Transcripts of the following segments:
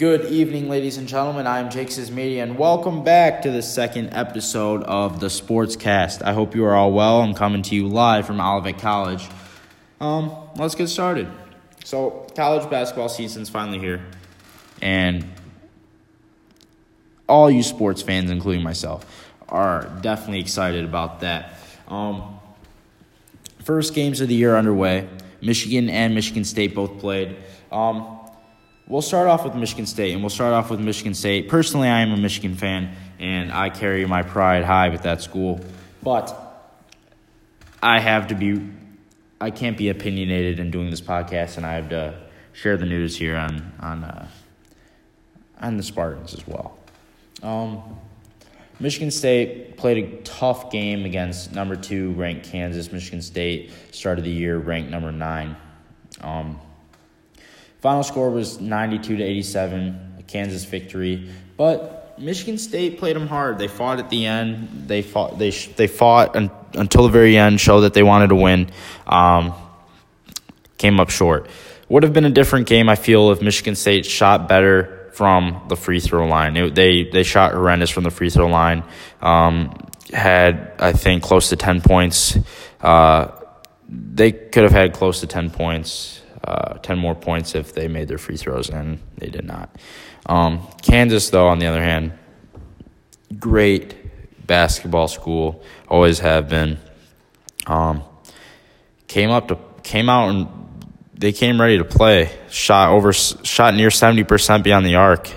Good evening, ladies and gentlemen. I am Jake Media, and welcome back to the second episode of the Sportscast. I hope you are all well. I'm coming to you live from Olivet College. Um, let's get started. So, college basketball season's finally here, and all you sports fans, including myself, are definitely excited about that. Um, first games of the year underway. Michigan and Michigan State both played. Um, we'll start off with Michigan State, and we'll start off with Michigan State. Personally, I am a Michigan fan, and I carry my pride high with that school. But I have to be, I can't be opinionated in doing this podcast, and I have to share the news here on on uh, on the Spartans as well. Um, Michigan State played a tough game against number two ranked Kansas. Michigan State started the year ranked number nine. Um, final score was 92 to 87, a Kansas victory. But Michigan State played them hard. They fought at the end. They fought. They they fought un, until the very end, showed that they wanted to win. Um, came up short. Would have been a different game, I feel, if Michigan State shot better from the free throw line. It, they they shot horrendous from the free throw line. Um, had I think close to ten points. Uh, they could have had close to ten points, uh, ten more points if they made their free throws, and they did not. Um, Kansas, though, on the other hand, great basketball school, always have been. Um, came up to came out and they came ready to play. Shot over, shot near seventy percent beyond the arc,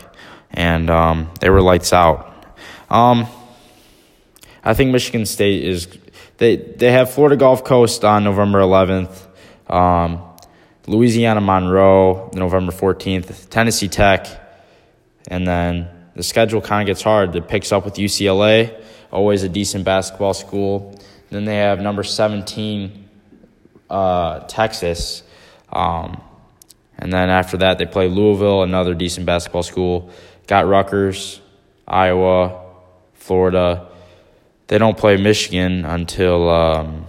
and um, they were lights out. Um, I think Michigan State is they they have Florida Gulf Coast on November eleventh, um, Louisiana Monroe November fourteenth, Tennessee Tech, and then the schedule kind of gets hard. It picks up with UCLA, always a decent basketball school. Then they have number seventeen, uh, Texas um, and then after that, they play Louisville, another decent basketball school. Got Rutgers, Iowa, Florida. They don't play Michigan until um,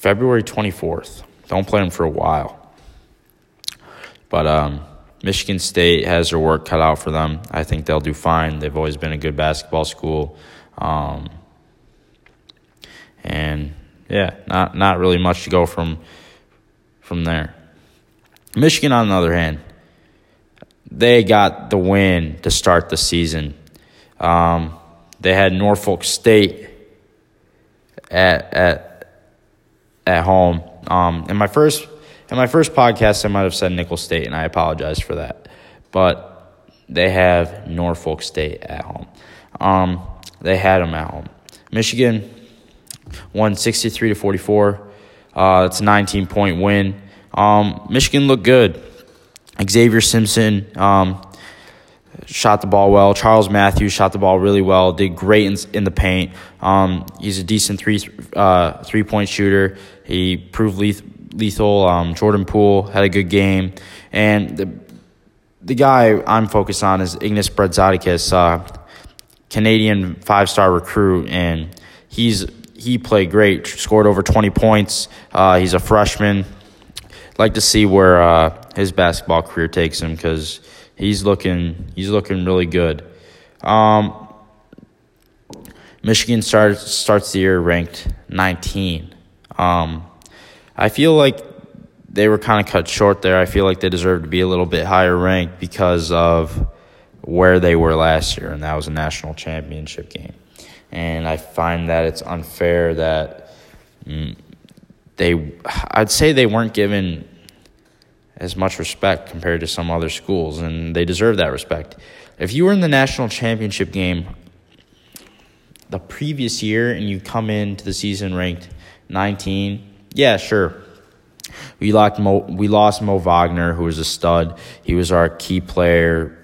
February 24th. Don't play them for a while. But um, Michigan State has their work cut out for them. I think they'll do fine. They've always been a good basketball school. Um, and yeah, not not really much to go from from there. Michigan, on the other hand, they got the win to start the season. Um, they had Norfolk State at at at home. Um, in my first in my first podcast, I might have said Nicholls State, and I apologize for that. But they have Norfolk State at home. Um, they had them at home. Michigan won 63 to 44. Uh, it's a 19 point win. Um, Michigan looked good. Xavier Simpson um, shot the ball well. Charles Matthews shot the ball really well. Did great in, in the paint. Um, he's a decent three uh, three point shooter. He proved lethal. Um, Jordan Poole had a good game, and the the guy I'm focused on is Ignas Brazdeikis, uh, Canadian five star recruit, and he's he played great, scored over 20 points. Uh, he's a freshman. Like to see where uh, his basketball career takes him because he's looking he's looking really good. Um, Michigan starts starts the year ranked 19. Um, I feel like they were kind of cut short there. I feel like they deserve to be a little bit higher ranked because of where they were last year, and that was a national championship game and I find that it's unfair that mm, they, I'd say they weren't given as much respect compared to some other schools, and they deserve that respect. If you were in the national championship game the previous year and you come into the season ranked 19, yeah, sure. We lost Mo, we lost Mo Wagner, who was a stud. He was our key player,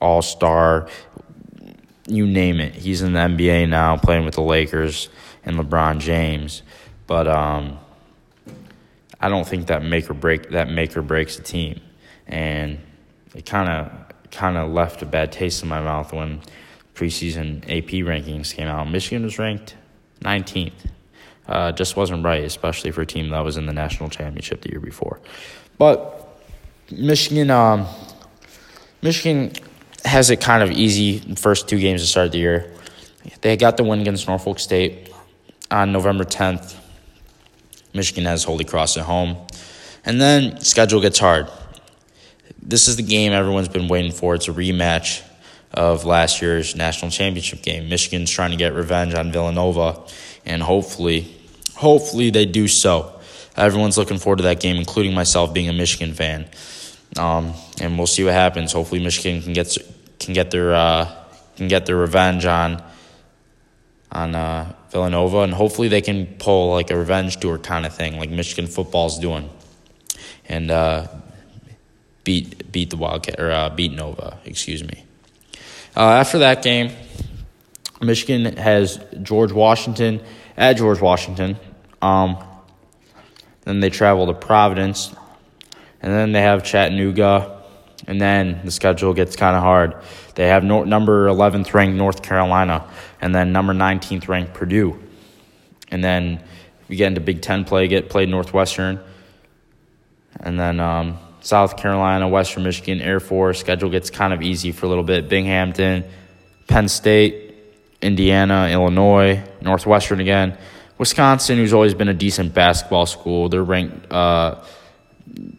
all star you name it. He's in the NBA now, playing with the Lakers and LeBron James. But um, I don't think that make or break that make or breaks the team, and it kind of kind of left a bad taste in my mouth when preseason AP rankings came out. Michigan was ranked 19th. Uh, just wasn't right, especially for a team that was in the national championship the year before. But Michigan, um, Michigan has it kind of easy first two games to start the year. They got the win against Norfolk State on November 10th. Michigan has Holy Cross at home. And then schedule gets hard. This is the game everyone's been waiting for. It's a rematch of last year's national championship game. Michigan's trying to get revenge on Villanova, and hopefully, hopefully they do so. Everyone's looking forward to that game, including myself being a Michigan fan. Um, and we'll see what happens. Hopefully, Michigan can get can get their uh, can get their revenge on on uh, Villanova, and hopefully they can pull like a revenge tour kind of thing, like Michigan football's doing, and uh, beat beat the Wildcat or uh, beat Nova. Excuse me. Uh, after that game, Michigan has George Washington at George Washington. Um, then they travel to Providence, and then they have Chattanooga, and then the schedule gets kind of hard. They have no, number 11th ranked North Carolina, and then number 19th ranked Purdue. And then we get into Big Ten play, get played Northwestern, and then um, South Carolina, Western Michigan, Air Force. Schedule gets kind of easy for a little bit. Binghamton, Penn State, Indiana, Illinois, Northwestern again. Wisconsin, who's always been a decent basketball school, they're ranked uh,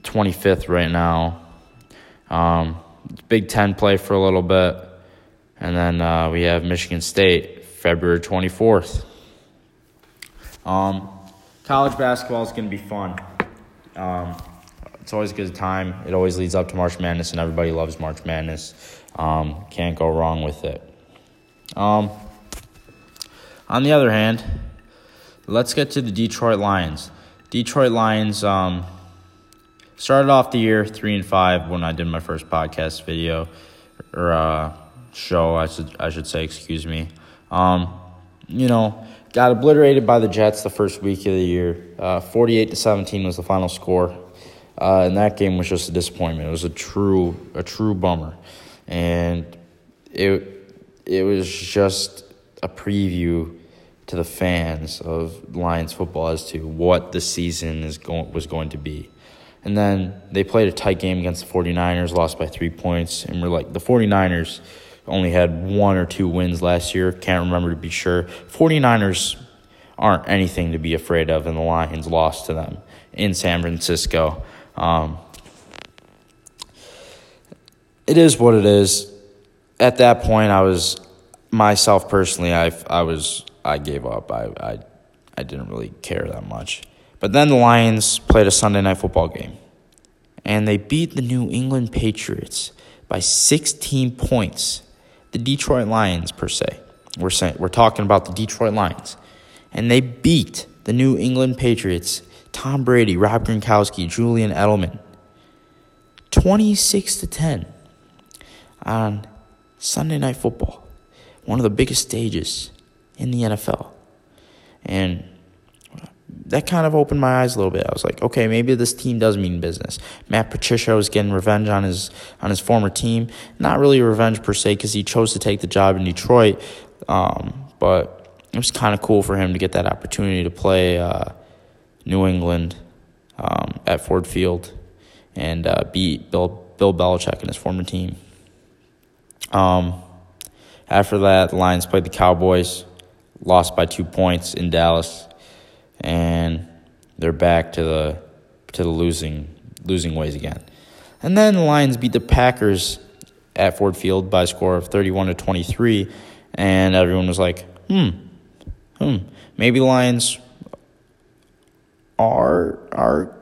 25th right now. Um, Big Ten play for a little bit. And then uh, we have Michigan State, February 24th. Um, college basketball is going to be fun. Um, it's always a good time. It always leads up to March Madness, and everybody loves March Madness. Um, can't go wrong with it. Um, on the other hand, let's get to the Detroit Lions. Detroit Lions um, started off the year three and five when I did my first podcast video or uh, show. I should I should say, excuse me. Um, you know, got obliterated by the Jets the first week of the year. Uh, Forty-eight to seventeen was the final score. Uh, and that game was just a disappointment. It was a true a true bummer, and it it was just a preview to the fans of Lions football as to what the season is going was going to be. And then they played a tight game against the 49ers, lost by 3 points, and we're like the 49ers only had one or two wins last year, can't remember to be sure. 49ers aren't anything to be afraid of and the Lions lost to them in San Francisco. Um, it is what it is. At that point, I was myself personally. I I was I gave up. I I I didn't really care that much. But then the Lions played a Sunday night football game, and they beat the New England Patriots by 16 points. The Detroit Lions, per se. We're saying we're talking about the Detroit Lions, and they beat the New England Patriots Tom Brady, Rob Gronkowski, Julian Edelman. 26 to 10 on Sunday Night Football, one of the biggest stages in the NFL. And that kind of opened my eyes a little bit. I was like, okay, maybe this team does mean business. Matt Patricia was getting revenge on his on his former team. Not really revenge per se, because he chose to take the job in Detroit. Um, but it was kind of cool for him to get that opportunity to play uh, New England um, at Ford Field and uh, beat Bill Bill Belichick and his former team. Um, after that, the Lions played the Cowboys, lost by two points in Dallas, they're back to the to the losing losing ways again. And then the Lions beat the Packers at Ford Field by a score of 31 to 23, and everyone was like, "Hmm, hmm, maybe the Lions are are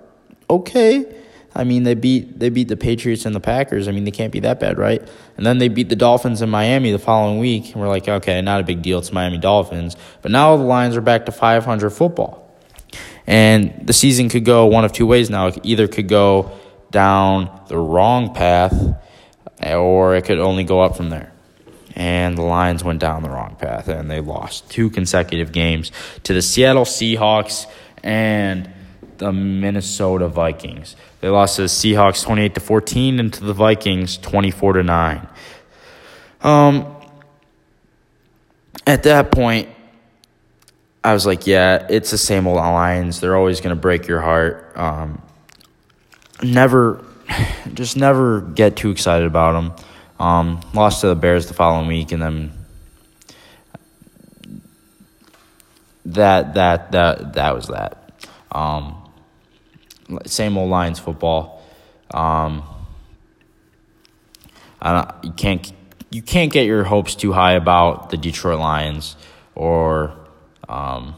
okay. I mean, they beat they beat the Patriots and the Packers. I mean, they can't be that bad, right? And then they beat the Dolphins in Miami the following week, and we're like, okay, not a big deal. It's Miami Dolphins. But now the Lions are back to 500 football, and the season could go one of two ways. Now, it either could go down the wrong path, or it could only go up from there. And the Lions went down the wrong path, and they lost two consecutive games to the Seattle Seahawks and the Minnesota Vikings. They lost to the Seahawks 28 to 14 and to the Vikings 24 to 9. Um at that point I was like, yeah, it's the same old Lions. They're always going to break your heart. Um never just never get too excited about them. Um, lost to the Bears the following week, and then that that that that was that. Um, same old Lions football. Um, I you can't you can't get your hopes too high about the Detroit Lions, or um,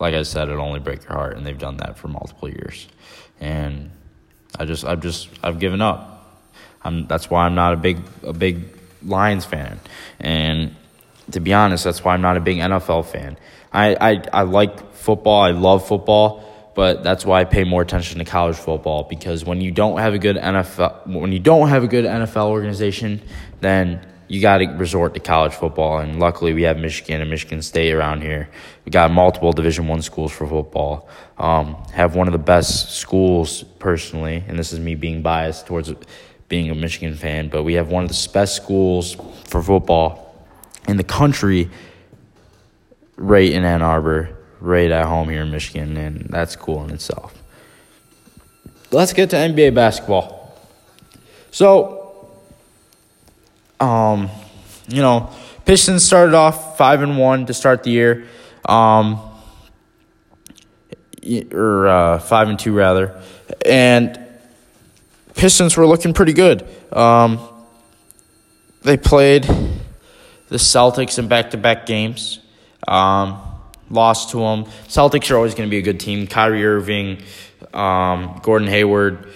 like I said, it'll only break your heart, and they've done that for multiple years. And I just I've just I've given up. I'm that's why I'm not a big a big Lions fan, and to be honest, that's why I'm not a big NFL fan. I, I, I like football. I love football, but that's why I pay more attention to college football because when you don't have a good NFL when you don't have a good NFL organization, then you got to resort to college football. And luckily, we have Michigan and Michigan State around here. We got multiple Division One schools for football. Um, have one of the best schools personally, and this is me being biased towards being a Michigan fan, but we have one of the best schools for football in the country right in Ann Arbor, right at home here in Michigan, and that's cool in itself. Let's get to NBA basketball. So, um, you know, Pistons started off five and one to start the year, um, or uh, five and two rather, and Pistons were looking pretty good. Um, they played the Celtics in back to back games. Um, lost to them. Celtics are always going to be a good team. Kyrie Irving, um, Gordon Hayward,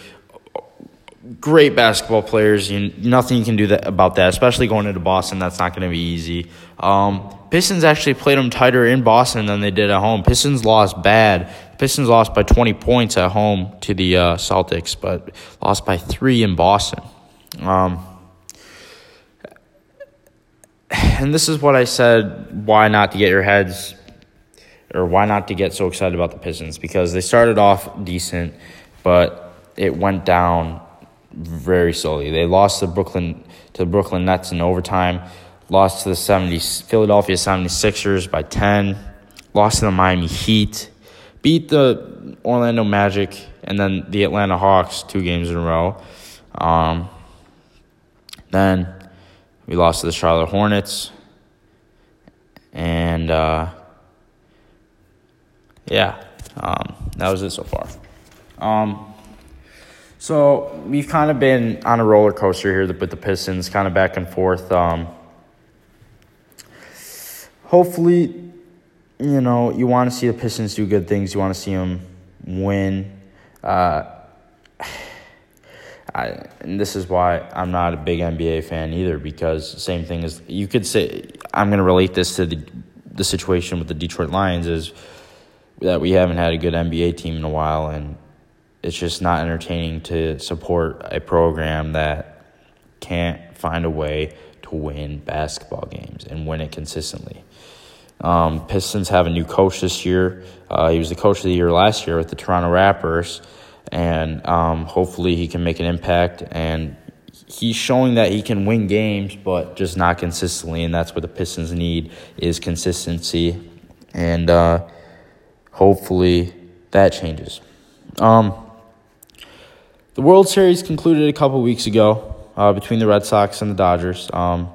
great basketball players. You, nothing you can do that, about that, especially going into Boston. That's not going to be easy. Um, Pistons actually played them tighter in Boston than they did at home. Pistons lost bad. Pistons lost by 20 points at home to the uh, Celtics, but lost by three in Boston. Um, and this is what I said why not to get your heads or why not to get so excited about the Pistons because they started off decent, but it went down very slowly. They lost to Brooklyn to the Brooklyn Nets in overtime, lost to the 70 Philadelphia 76ers by 10, lost to the Miami Heat, beat the Orlando Magic and then the Atlanta Hawks two games in a row. Um, then we lost to the Charlotte Hornets. And uh, yeah, um, that was it so far. Um, so we've kind of been on a roller coaster here with the Pistons, kind of back and forth. Um, hopefully, you know, you want to see the Pistons do good things. You want to see them win. Uh, I, and this is why I'm not a big NBA fan either, because same thing as you could say. I'm going to relate this to the the situation with the Detroit Lions is that we haven't had a good NBA team in a while, and it's just not entertaining to support a program that can't find a way to win basketball games and win it consistently. Um, Pistons have a new coach this year. Uh, he was the coach of the year last year with the Toronto Raptors and um, hopefully he can make an impact. And he's showing that he can win games, but just not consistently, and that's what the Pistons need is consistency, and uh, hopefully that changes. Um, the World Series concluded a couple weeks ago uh, between the Red Sox and the Dodgers. Um,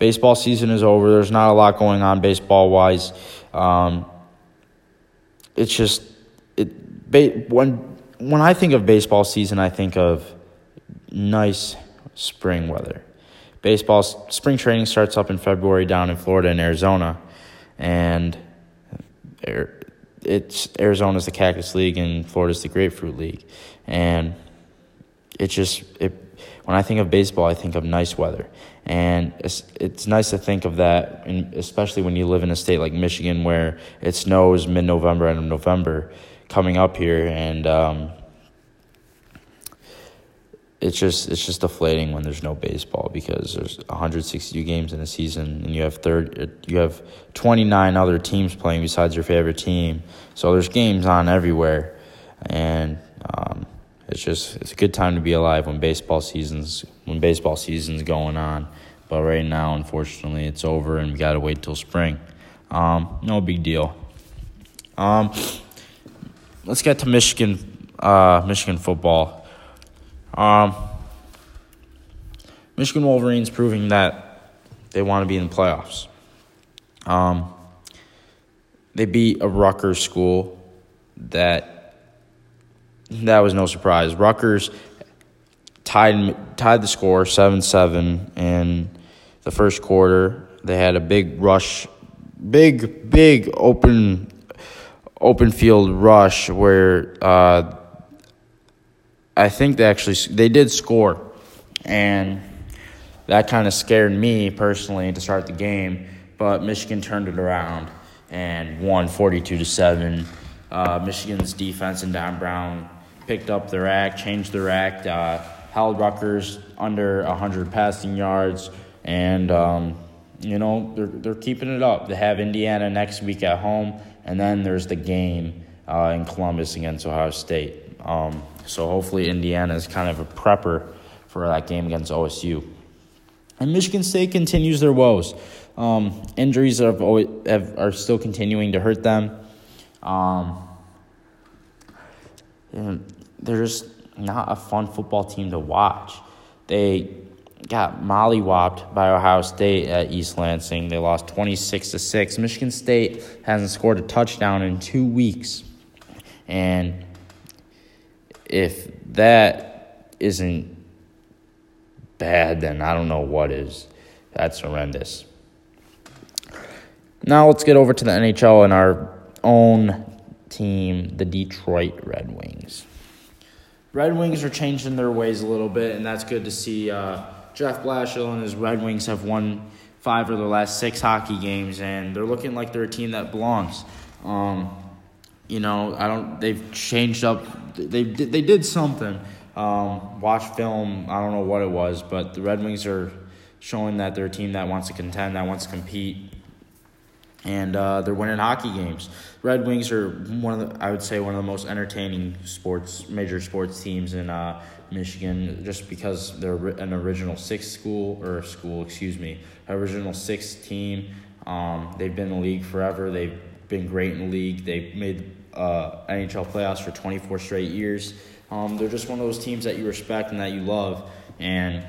baseball season is over. There's not a lot going on baseball wise. Um, it's just it ba- when when I think of baseball season, I think of nice spring weather. Baseball spring training starts up in February down in Florida and Arizona, and it's Arizona's the Cactus League and Florida's the Grapefruit League, and it's just it. When I think of baseball, I think of nice weather, and it's it's nice to think of that, especially when you live in a state like Michigan where it snows mid November and November coming up here, and um, it's just it's just deflating when there's no baseball because there's 162 games in a season and you have third you have 29 other teams playing besides your favorite team, so there's games on everywhere, and it's just it's a good time to be alive when baseball seasons when baseball season's going on. But right now, unfortunately, it's over and we gotta wait till spring. Um, no big deal. Um, let's get to Michigan, uh, Michigan football. Um, Michigan Wolverines proving that they want to be in the playoffs. Um, they beat a Rutgers school that that was no surprise. Rutgers tied tied the score seven seven in the first quarter. They had a big rush, big big open open field rush where uh, I think they actually they did score, and that kind of scared me personally to start the game. But Michigan turned it around and won forty two to seven. Uh, Michigan's defense and Don Brown picked up their act, changed their act, uh, held Rutgers under hundred passing yards, and um, you know they're they're keeping it up. They have Indiana next week at home, and then there's the game uh, in Columbus against Ohio State. Um, so hopefully Indiana is kind of a prepper for that game against OSU. And Michigan State continues their woes. Um, injuries have always, have, are still continuing to hurt them. Um, Um, they're just not a fun football team to watch. They got mollywopped by Ohio State at East Lansing. They lost 26 to 6. Michigan State hasn't scored a touchdown in 2 weeks. And if that isn't bad, then I don't know what is. That's horrendous. Now let's get over to the NHL and our own team, the Detroit Red Wings. Red Wings are changing their ways a little bit, and that's good to see. Uh, Jeff Blashill and his Red Wings have won five of their last six hockey games, and they're looking like they're a team that belongs. Um, you know, I don't. They've changed up. They they did something. Um, watch film. I don't know what it was, but the Red Wings are showing that they're a team that wants to contend, that wants to compete, and uh, they're winning hockey games. Red Wings are one of the, I would say, one of the most entertaining sports, major sports teams in uh, Michigan, just because they're an original six school or school, excuse me, original six team. Um, they've been in the league forever. They've been great in the league. They made uh, NHL playoffs for 24 straight years. Um, they're just one of those teams that you respect and that you love, and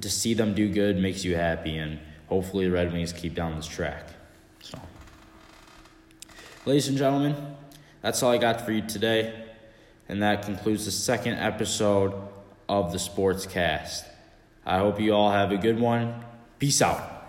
to see them do good makes you happy. And hopefully, the Red Wings keep down this track. Ladies and gentlemen, that's all I got for you today, and that concludes the second episode of the Sports Cast. I hope you all have a good one. Peace out.